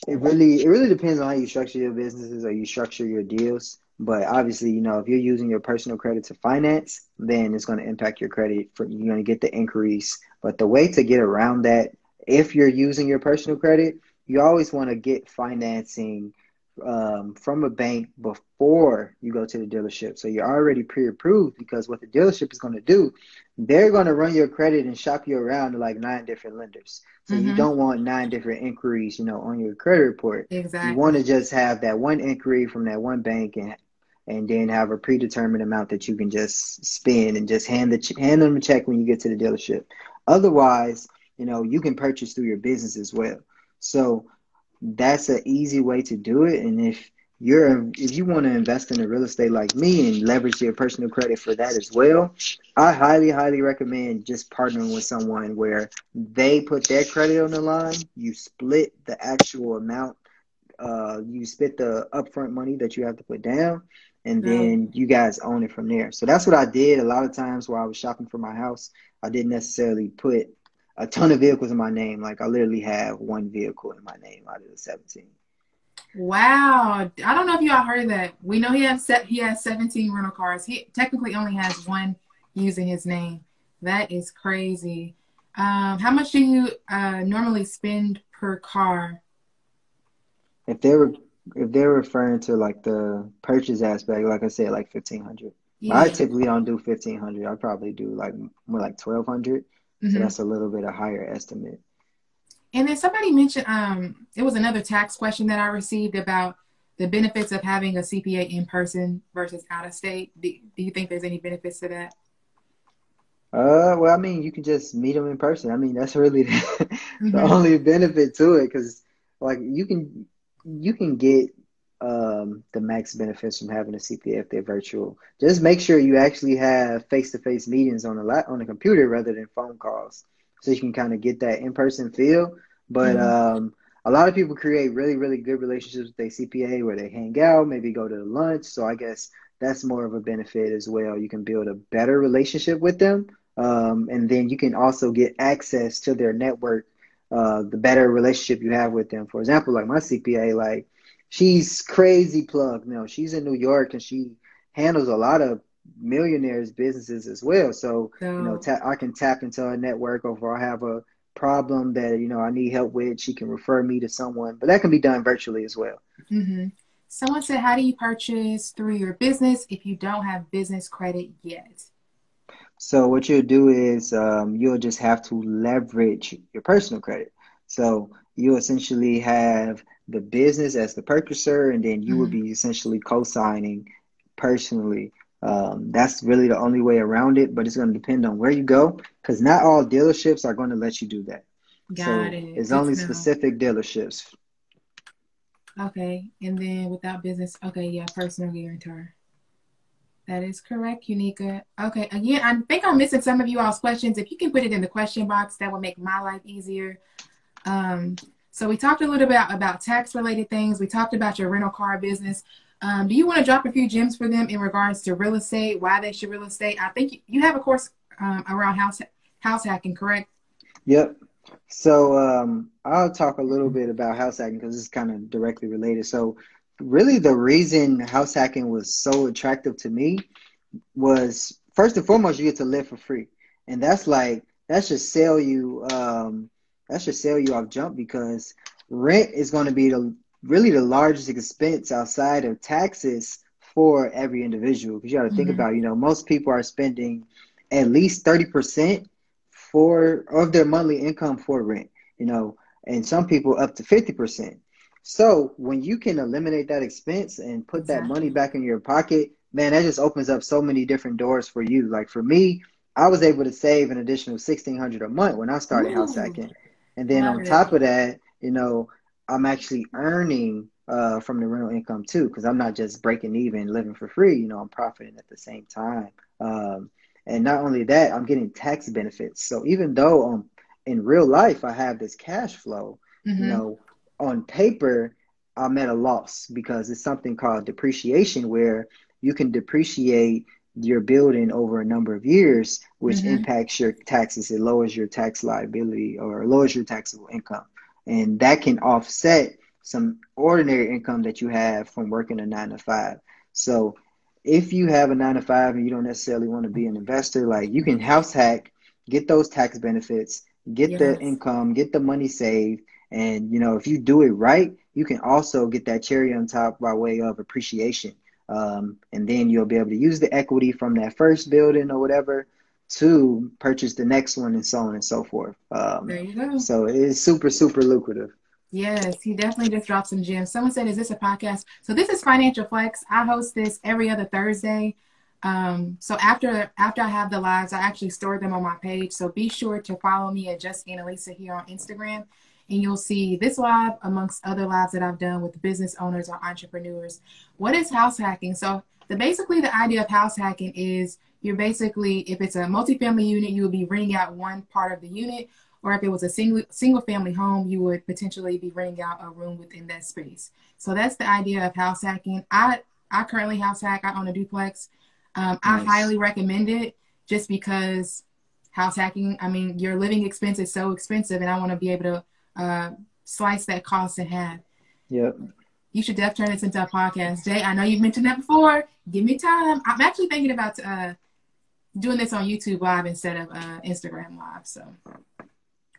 it really it really depends on how you structure your businesses or you structure your deals. But obviously, you know, if you're using your personal credit to finance, then it's going to impact your credit. For you're going to get the increase. But the way to get around that, if you're using your personal credit, you always want to get financing um, from a bank before you go to the dealership. So you're already pre-approved because what the dealership is going to do, they're going to run your credit and shop you around to like nine different lenders. So mm-hmm. you don't want nine different inquiries, you know, on your credit report. Exactly. You want to just have that one inquiry from that one bank and and then have a predetermined amount that you can just spend and just hand the hand them a check when you get to the dealership. Otherwise, you know, you can purchase through your business as well. So that's an easy way to do it. And if you're if you want to invest in a real estate like me and leverage your personal credit for that as well, I highly, highly recommend just partnering with someone where they put their credit on the line. You split the actual amount. Uh, you split the upfront money that you have to put down, and then you guys own it from there. So that's what I did a lot of times while I was shopping for my house. I didn't necessarily put a ton of vehicles in my name. Like I literally have one vehicle in my name out of the 17. Wow. I don't know if y'all heard that. We know he has set he has 17 rental cars. He technically only has one using his name. That is crazy. Um, how much do you uh, normally spend per car? If they were if they're referring to like the purchase aspect, like I said, like fifteen hundred. Yeah. I typically don't do fifteen hundred. I probably do like more like twelve hundred. Mm-hmm. So that's a little bit a higher estimate. And then somebody mentioned um, it was another tax question that I received about the benefits of having a CPA in person versus out of state. Do, do you think there's any benefits to that? Uh, well, I mean, you can just meet them in person. I mean, that's really the, mm-hmm. the only benefit to it, because like you can you can get um, the max benefits from having a CPA if they're virtual. Just make sure you actually have face-to-face meetings on the la- on the computer rather than phone calls, so you can kind of get that in-person feel. But mm-hmm. um, a lot of people create really, really good relationships with their CPA where they hang out, maybe go to lunch. So I guess that's more of a benefit as well. You can build a better relationship with them, um, and then you can also get access to their network. Uh, the better relationship you have with them. For example, like my CPA, like she's crazy plug. Know, she's in New York and she handles a lot of millionaires businesses as well. So, you know, ta- I can tap into her network or if I have a problem that, you know, I need help with, she can refer me to someone, but that can be done virtually as well. Mm-hmm. Someone said, how do you purchase through your business if you don't have business credit yet? So what you'll do is um, you'll just have to leverage your personal credit. So you essentially have the business as the purchaser, and then you mm-hmm. would be essentially co-signing personally. Um, that's really the only way around it, but it's going to depend on where you go because not all dealerships are going to let you do that. Got so it. It's Good only specific dealerships. Okay, and then without business, okay, yeah, personal guarantor. That is correct, Unica. Okay, again, I think I'm missing some of you all's questions. If you can put it in the question box, that will make my life easier. Um, So we talked a little bit about, about tax related things. We talked about your rental car business. Um, do you want to drop a few gems for them in regards to real estate, why they should real estate? I think you have a course um, around house house hacking, correct? Yep. So um, I'll talk a little bit about house hacking because it's kind of directly related. So really, the reason house hacking was so attractive to me was first and foremost you get to live for free, and that's like that should sell you um, that should sell you off jump because rent is going to be the really the largest expense outside of taxes for every individual because you got to mm-hmm. think about you know most people are spending at least 30% for of their monthly income for rent you know and some people up to 50% so when you can eliminate that expense and put exactly. that money back in your pocket man that just opens up so many different doors for you like for me i was able to save an additional 1600 a month when i started Ooh. house hacking and then on top of that you know I'm actually earning uh, from the rental income too, because I'm not just breaking even, living for free. You know, I'm profiting at the same time. Um, and not only that, I'm getting tax benefits. So even though um, in real life I have this cash flow, mm-hmm. you know, on paper I'm at a loss because it's something called depreciation, where you can depreciate your building over a number of years, which mm-hmm. impacts your taxes. It lowers your tax liability or lowers your taxable income and that can offset some ordinary income that you have from working a nine to five. So if you have a nine to five and you don't necessarily want to be an investor, like you can house hack, get those tax benefits, get yes. the income, get the money saved. And you know, if you do it right, you can also get that cherry on top by way of appreciation. Um, and then you'll be able to use the equity from that first building or whatever to purchase the next one and so on and so forth. Um, there you go. So it's super, super lucrative. Yes, he definitely just dropped some gems. Someone said, "Is this a podcast?" So this is Financial Flex. I host this every other Thursday. Um, so after after I have the lives, I actually store them on my page. So be sure to follow me at Just Annalisa here on Instagram, and you'll see this live amongst other lives that I've done with business owners or entrepreneurs. What is house hacking? So the basically the idea of house hacking is you're basically, if it's a multifamily unit, you would be renting out one part of the unit, or if it was a single single family home, you would potentially be renting out a room within that space. So that's the idea of house hacking. I I currently house hack. I own a duplex. Um, nice. I highly recommend it just because house hacking. I mean, your living expense is so expensive, and I want to be able to uh, slice that cost in half. Yep. You should definitely turn this into a podcast, Jay. I know you've mentioned that before. Give me time. I'm actually thinking about uh, doing this on YouTube Live instead of uh, Instagram Live. So,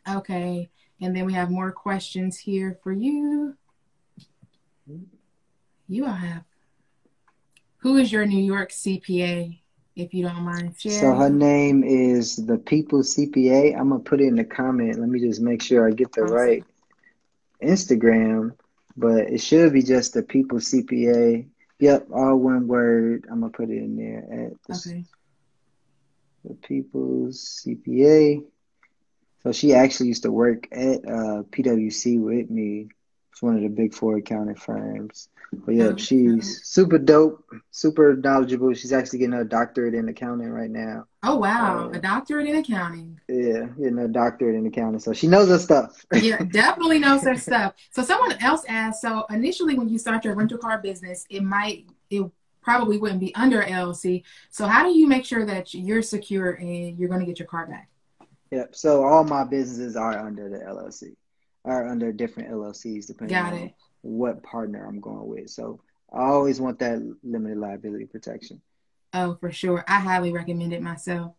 okay. And then we have more questions here for you. You all have. Who is your New York CPA, if you don't mind sharing? So her name is the People CPA. I'm gonna put it in the comment. Let me just make sure I get the awesome. right Instagram, but it should be just the People CPA. Yep, all one word. I'm gonna put it in there. At okay the People's CPA. So she actually used to work at uh, PwC with me. It's one of the big four accounting firms. But yeah, she's super dope, super knowledgeable. She's actually getting a doctorate in accounting right now. Oh wow, uh, a doctorate in accounting. Yeah, getting a doctorate in accounting. So she knows her stuff. yeah, definitely knows her stuff. So someone else asked, so initially when you start your rental car business, it might it probably wouldn't be under LLC. So how do you make sure that you're secure and you're going to get your car back? Yep. So all my businesses are under the LLC, are under different LLCs depending on what partner I'm going with. So I always want that limited liability protection. Oh, for sure. I highly recommend it myself.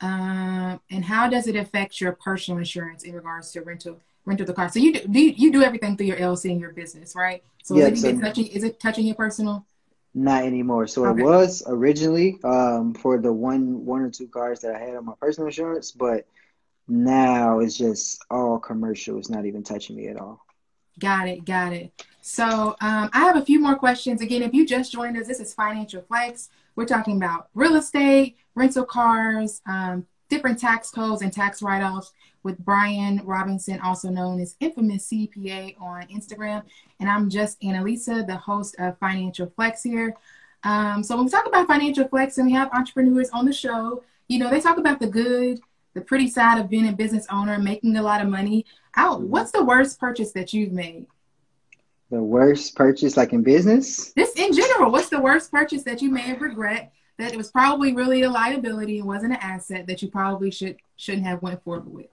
Um, and how does it affect your personal insurance in regards to rental rental the car? So you do, do you, you do everything through your LLC in your business, right? So, yeah, is, it so touching, is it touching your personal? Not anymore. So okay. it was originally um, for the one one or two cars that I had on my personal insurance, but now it's just all commercial. It's not even touching me at all. Got it. Got it. So um, I have a few more questions. Again, if you just joined us, this is Financial Flex. We're talking about real estate, rental cars, um, different tax codes and tax write-offs with Brian Robinson, also known as Infamous CPA on Instagram. And I'm just Annalisa, the host of Financial Flex here. Um, so when we talk about Financial Flex and we have entrepreneurs on the show, you know, they talk about the good, the pretty side of being a business owner, making a lot of money. Out, what's the worst purchase that you've made? The worst purchase, like in business? This in general, what's the worst purchase that you may have regret that it was probably really a liability and wasn't an asset that you probably should shouldn't have went forward with?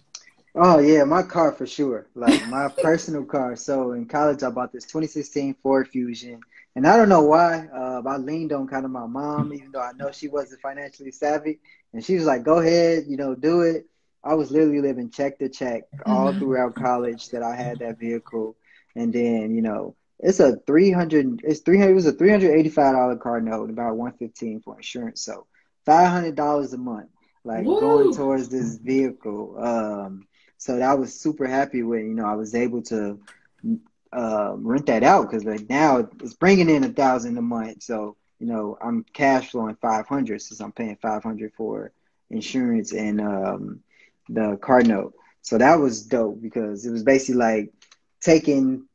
Oh yeah, my car for sure. Like my personal car. So in college, I bought this 2016 Ford Fusion, and I don't know why. Uh, I leaned on kind of my mom, even though I know she wasn't financially savvy, and she was like, "Go ahead, you know, do it." I was literally living check to check all mm-hmm. throughout college that I had that vehicle, and then you know it's a 300 it's 300 it was a 385 dollar car note about 115 for insurance so 500 dollars a month like Woo! going towards this vehicle um so that I was super happy with you know I was able to uh, rent that out because like now it's bringing in a thousand a month so you know I'm cash flowing 500 since I'm paying 500 for insurance and um the car note so that was dope because it was basically like taking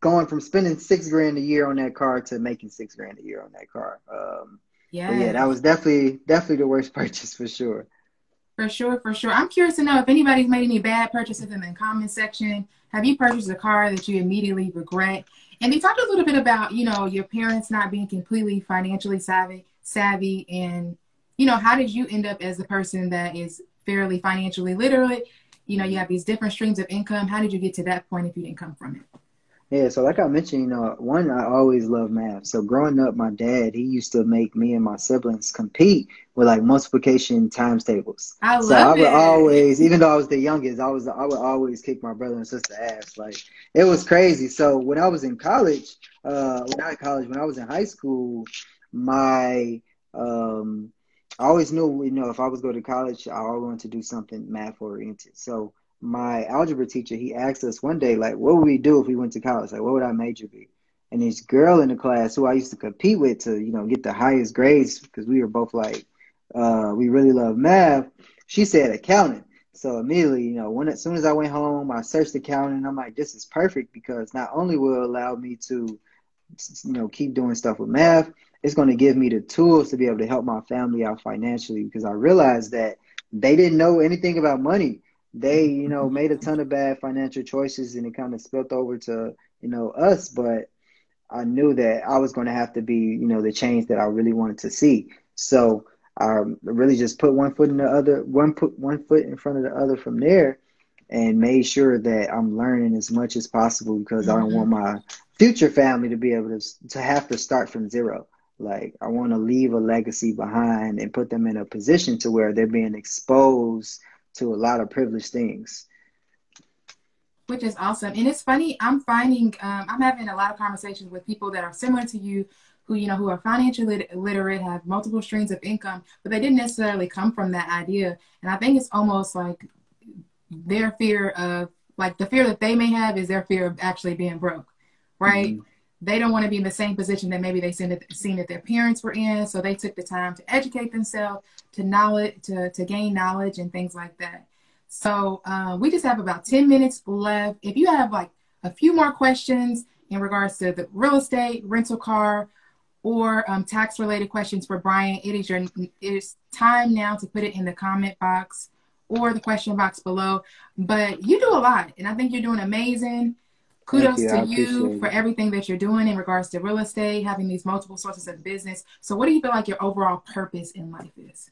going from spending six grand a year on that car to making six grand a year on that car. Um, yeah, yeah, that was definitely definitely the worst purchase for sure. For sure, for sure. I'm curious to know if anybody's made any bad purchases in the comment section. Have you purchased a car that you immediately regret? And they talked a little bit about, you know, your parents not being completely financially savvy, savvy, and you know, how did you end up as the person that is fairly financially literate? You know, you have these different streams of income. How did you get to that point if you didn't come from it? Yeah, so like I mentioned, you know, one I always loved math. So growing up, my dad he used to make me and my siblings compete with like multiplication times tables. I so I would it. always, even though I was the youngest, I was I would always kick my brother and sister ass. Like it was crazy. So when I was in college, uh, not college, when I was in high school, my um, I always knew, you know, if I was going to college, I always wanted to do something math oriented. So my algebra teacher, he asked us one day, like, what would we do if we went to college? Like, what would our major be? And this girl in the class who I used to compete with to, you know, get the highest grades because we were both like, uh, we really love math. She said accounting. So immediately, you know, when as soon as I went home, I searched accounting. I'm like, this is perfect because not only will it allow me to, you know, keep doing stuff with math, it's going to give me the tools to be able to help my family out financially because I realized that they didn't know anything about money they, you know, made a ton of bad financial choices and it kind of spilled over to, you know, us. But I knew that I was going to have to be, you know, the change that I really wanted to see. So I really just put one foot in the other, one put one foot in front of the other from there, and made sure that I'm learning as much as possible because mm-hmm. I don't want my future family to be able to to have to start from zero. Like I want to leave a legacy behind and put them in a position to where they're being exposed to a lot of privileged things. Which is awesome. And it's funny, I'm finding, um, I'm having a lot of conversations with people that are similar to you who, you know, who are financially literate, have multiple streams of income, but they didn't necessarily come from that idea. And I think it's almost like their fear of, like the fear that they may have is their fear of actually being broke, right? Mm-hmm they don't want to be in the same position that maybe they seen that, seen that their parents were in. So they took the time to educate themselves, to knowledge, to, to gain knowledge and things like that. So uh, we just have about 10 minutes left. If you have like a few more questions in regards to the real estate, rental car, or um, tax related questions for Brian, it is your it is time now to put it in the comment box or the question box below. But you do a lot, and I think you're doing amazing kudos you. to you for everything that you're doing in regards to real estate, having these multiple sources of business. So, what do you feel like your overall purpose in life is?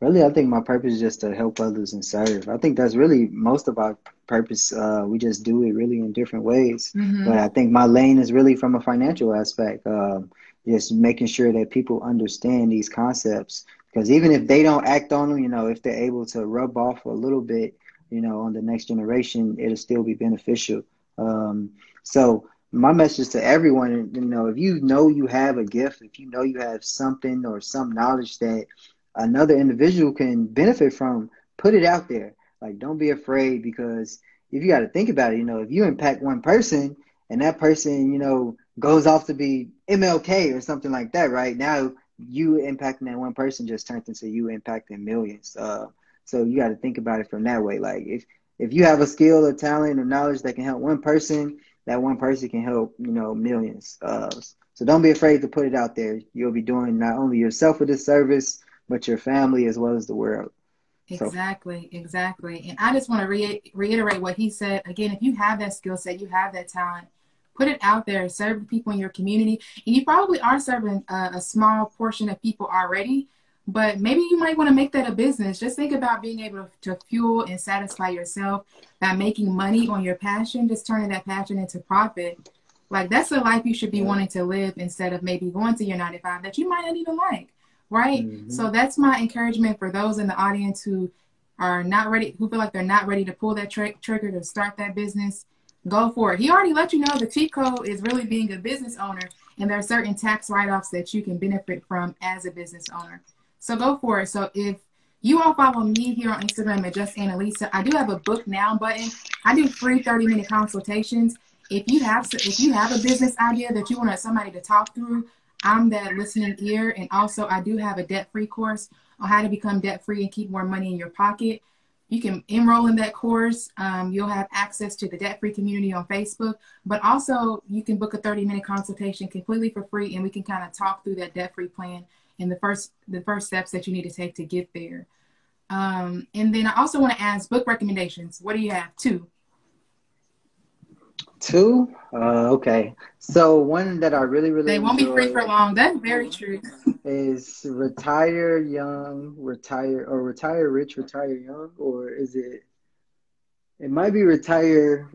Really, I think my purpose is just to help others and serve. I think that's really most of our purpose. Uh, we just do it really in different ways. Mm-hmm. But I think my lane is really from a financial aspect, um, just making sure that people understand these concepts. Because even if they don't act on them, you know, if they're able to rub off a little bit, you know, on the next generation, it'll still be beneficial. Um, so my message to everyone, you know, if you know you have a gift, if you know you have something or some knowledge that another individual can benefit from, put it out there. Like, don't be afraid because if you got to think about it, you know, if you impact one person and that person, you know, goes off to be MLK or something like that, right? Now you impacting that one person just turns into you impacting millions. Uh, so you got to think about it from that way. Like if if you have a skill or talent or knowledge that can help one person, that one person can help, you know, millions. Uh, so don't be afraid to put it out there. You'll be doing not only yourself a disservice, but your family as well as the world. Exactly, so. exactly. And I just want to re- reiterate what he said. Again, if you have that skill set, you have that talent, put it out there, serve the people in your community. And you probably are serving a, a small portion of people already, but maybe you might want to make that a business. Just think about being able to fuel and satisfy yourself by making money on your passion, just turning that passion into profit. Like that's the life you should be wanting to live instead of maybe going to your 95 that you might not even like right? Mm-hmm. So that's my encouragement for those in the audience who are not ready, who feel like they're not ready to pull that tra- trigger to start that business. Go for it. He already let you know the cheat code is really being a business owner, and there are certain tax write offs that you can benefit from as a business owner. So go for it. So if you all follow me here on Instagram at Just Annalisa, I do have a book now button. I do free 30 minute consultations. If you have if you have a business idea that you want somebody to talk through, I'm that listening ear. And also, I do have a debt free course on how to become debt free and keep more money in your pocket. You can enroll in that course. Um, you'll have access to the debt free community on Facebook, but also you can book a 30 minute consultation completely for free, and we can kind of talk through that debt free plan and the first the first steps that you need to take to get there. Um, and then I also want to ask book recommendations. What do you have? Two. Two? Uh, okay. So one that I really, really they won't be free for long. That's very true. Is retire young, retire or retire rich, retire young, or is it? It might be retire,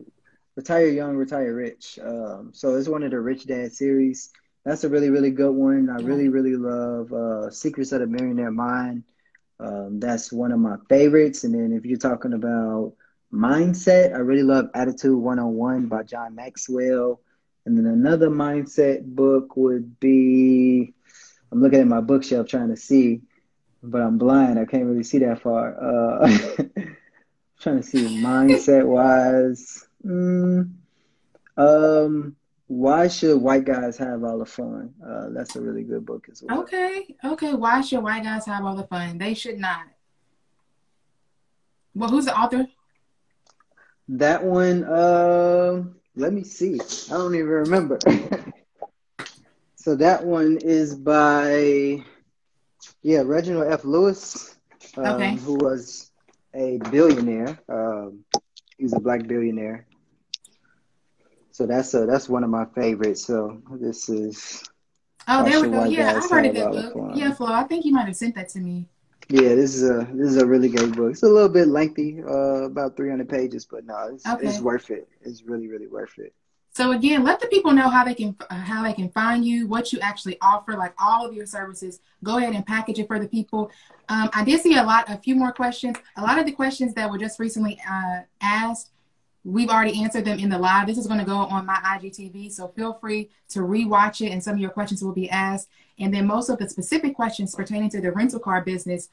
retire young, retire rich. Um, so it's one of the Rich Dad series. That's a really, really good one. I really, really love uh, Secrets of the Millionaire Mind. Um, that's one of my favorites. And then if you're talking about mindset. I really love Attitude 101 by John Maxwell. And then another mindset book would be I'm looking at my bookshelf trying to see, but I'm blind. I can't really see that far. Uh, trying to see mindset wise. Mm, um, why should white guys have all the fun? Uh, that's a really good book as well. Okay, okay. Why should white guys have all the fun? They should not. Well, who's the author? That one, uh, let me see. I don't even remember. so that one is by, yeah, Reginald F. Lewis, um, okay. who was a billionaire. Um, he was a black billionaire. So that's a, that's one of my favorites. So this is. Oh, there we go. Yeah, I've heard of that book. Yeah, Flo, I think you might have sent that to me. Yeah, this is a this is a really great book. It's a little bit lengthy, uh, about 300 pages, but no, it's, okay. it's worth it. It's really really worth it. So again, let the people know how they can uh, how they can find you, what you actually offer, like all of your services. Go ahead and package it for the people. Um, I did see a lot, a few more questions. A lot of the questions that were just recently uh, asked, we've already answered them in the live. This is going to go on my IGTV, so feel free to rewatch it, and some of your questions will be asked. And then most of the specific questions pertaining to the rental car business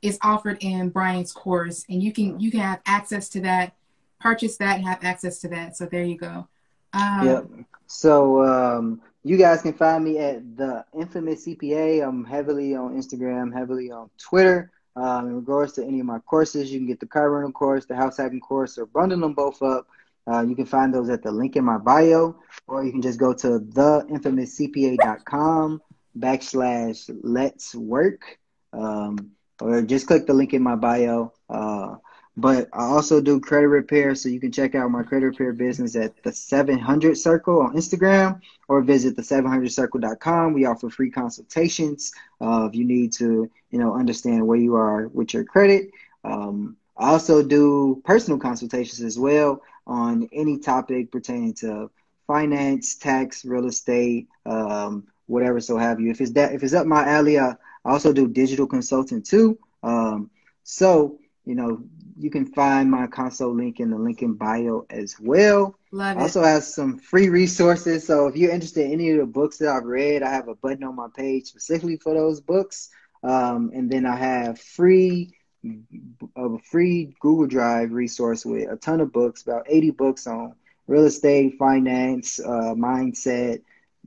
is offered in Brian's course, and you can you can have access to that, purchase that, and have access to that. So there you go. Um, yep. So um, you guys can find me at the infamous CPA. I'm heavily on Instagram, heavily on Twitter. Um, in regards to any of my courses, you can get the car rental course, the house hacking course, or bundle them both up. Uh, you can find those at the link in my bio, or you can just go to theinfamouscpa.com backslash let's work. Um, or just click the link in my bio. Uh, but I also do credit repair, so you can check out my credit repair business at the 700 Circle on Instagram or visit the 700circle.com. We offer free consultations uh, if you need to, you know, understand where you are with your credit. Um, I also do personal consultations as well on any topic pertaining to finance, tax, real estate, um, whatever so have you. If it's that, if it's up my alley, I also do digital consulting too. Um, so you know, you can find my console link in the link in bio as well. Love it. Also has some free resources. So if you're interested in any of the books that I've read, I have a button on my page specifically for those books. Um, and then I have free a free Google Drive resource with a ton of books, about 80 books on real estate, finance, uh, mindset,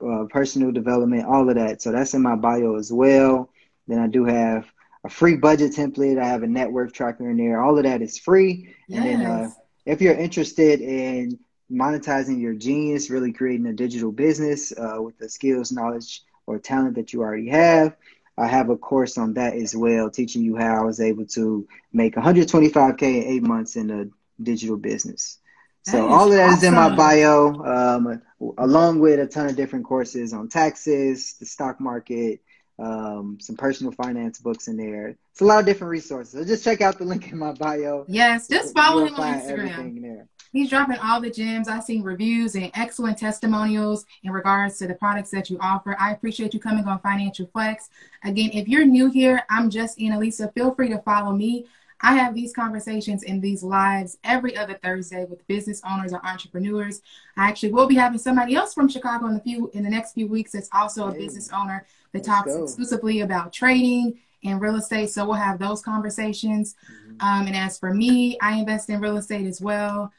uh, personal development, all of that. So that's in my bio as well. Then I do have a free budget template. I have a network tracker in there. All of that is free. Yes. And then uh, if you're interested in monetizing your genius, really creating a digital business uh, with the skills, knowledge, or talent that you already have, I have a course on that as well, teaching you how I was able to make 125k in eight months in a digital business. So all of that awesome. is in my bio, um, along with a ton of different courses on taxes, the stock market, um, some personal finance books in there. It's a lot of different resources. So just check out the link in my bio. Yes, just follow him on Instagram. He's dropping all the gems. I've seen reviews and excellent testimonials in regards to the products that you offer. I appreciate you coming on Financial Flex. Again, if you're new here, I'm just Annalisa. Feel free to follow me. I have these conversations in these lives every other Thursday with business owners or entrepreneurs. I actually will be having somebody else from Chicago in the few in the next few weeks that's also a hey, business owner that talks go. exclusively about trading and real estate. So we'll have those conversations. Mm-hmm. Um, and as for me, I invest in real estate as well.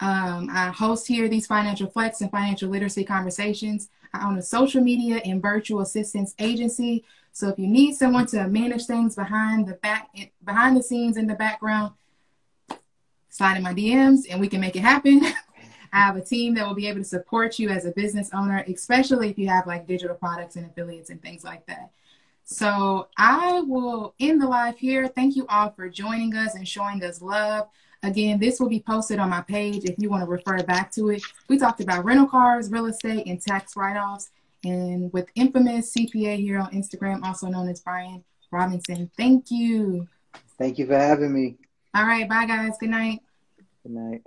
Um, I host here these financial flex and financial literacy conversations. I own a social media and virtual assistance agency. So if you need someone to manage things behind the back, behind the scenes in the background, slide in my DMs and we can make it happen. I have a team that will be able to support you as a business owner, especially if you have like digital products and affiliates and things like that. So I will end the live here. Thank you all for joining us and showing us love. Again, this will be posted on my page if you want to refer back to it. We talked about rental cars, real estate, and tax write offs. And with infamous CPA here on Instagram, also known as Brian Robinson. Thank you. Thank you for having me. All right. Bye, guys. Good night. Good night.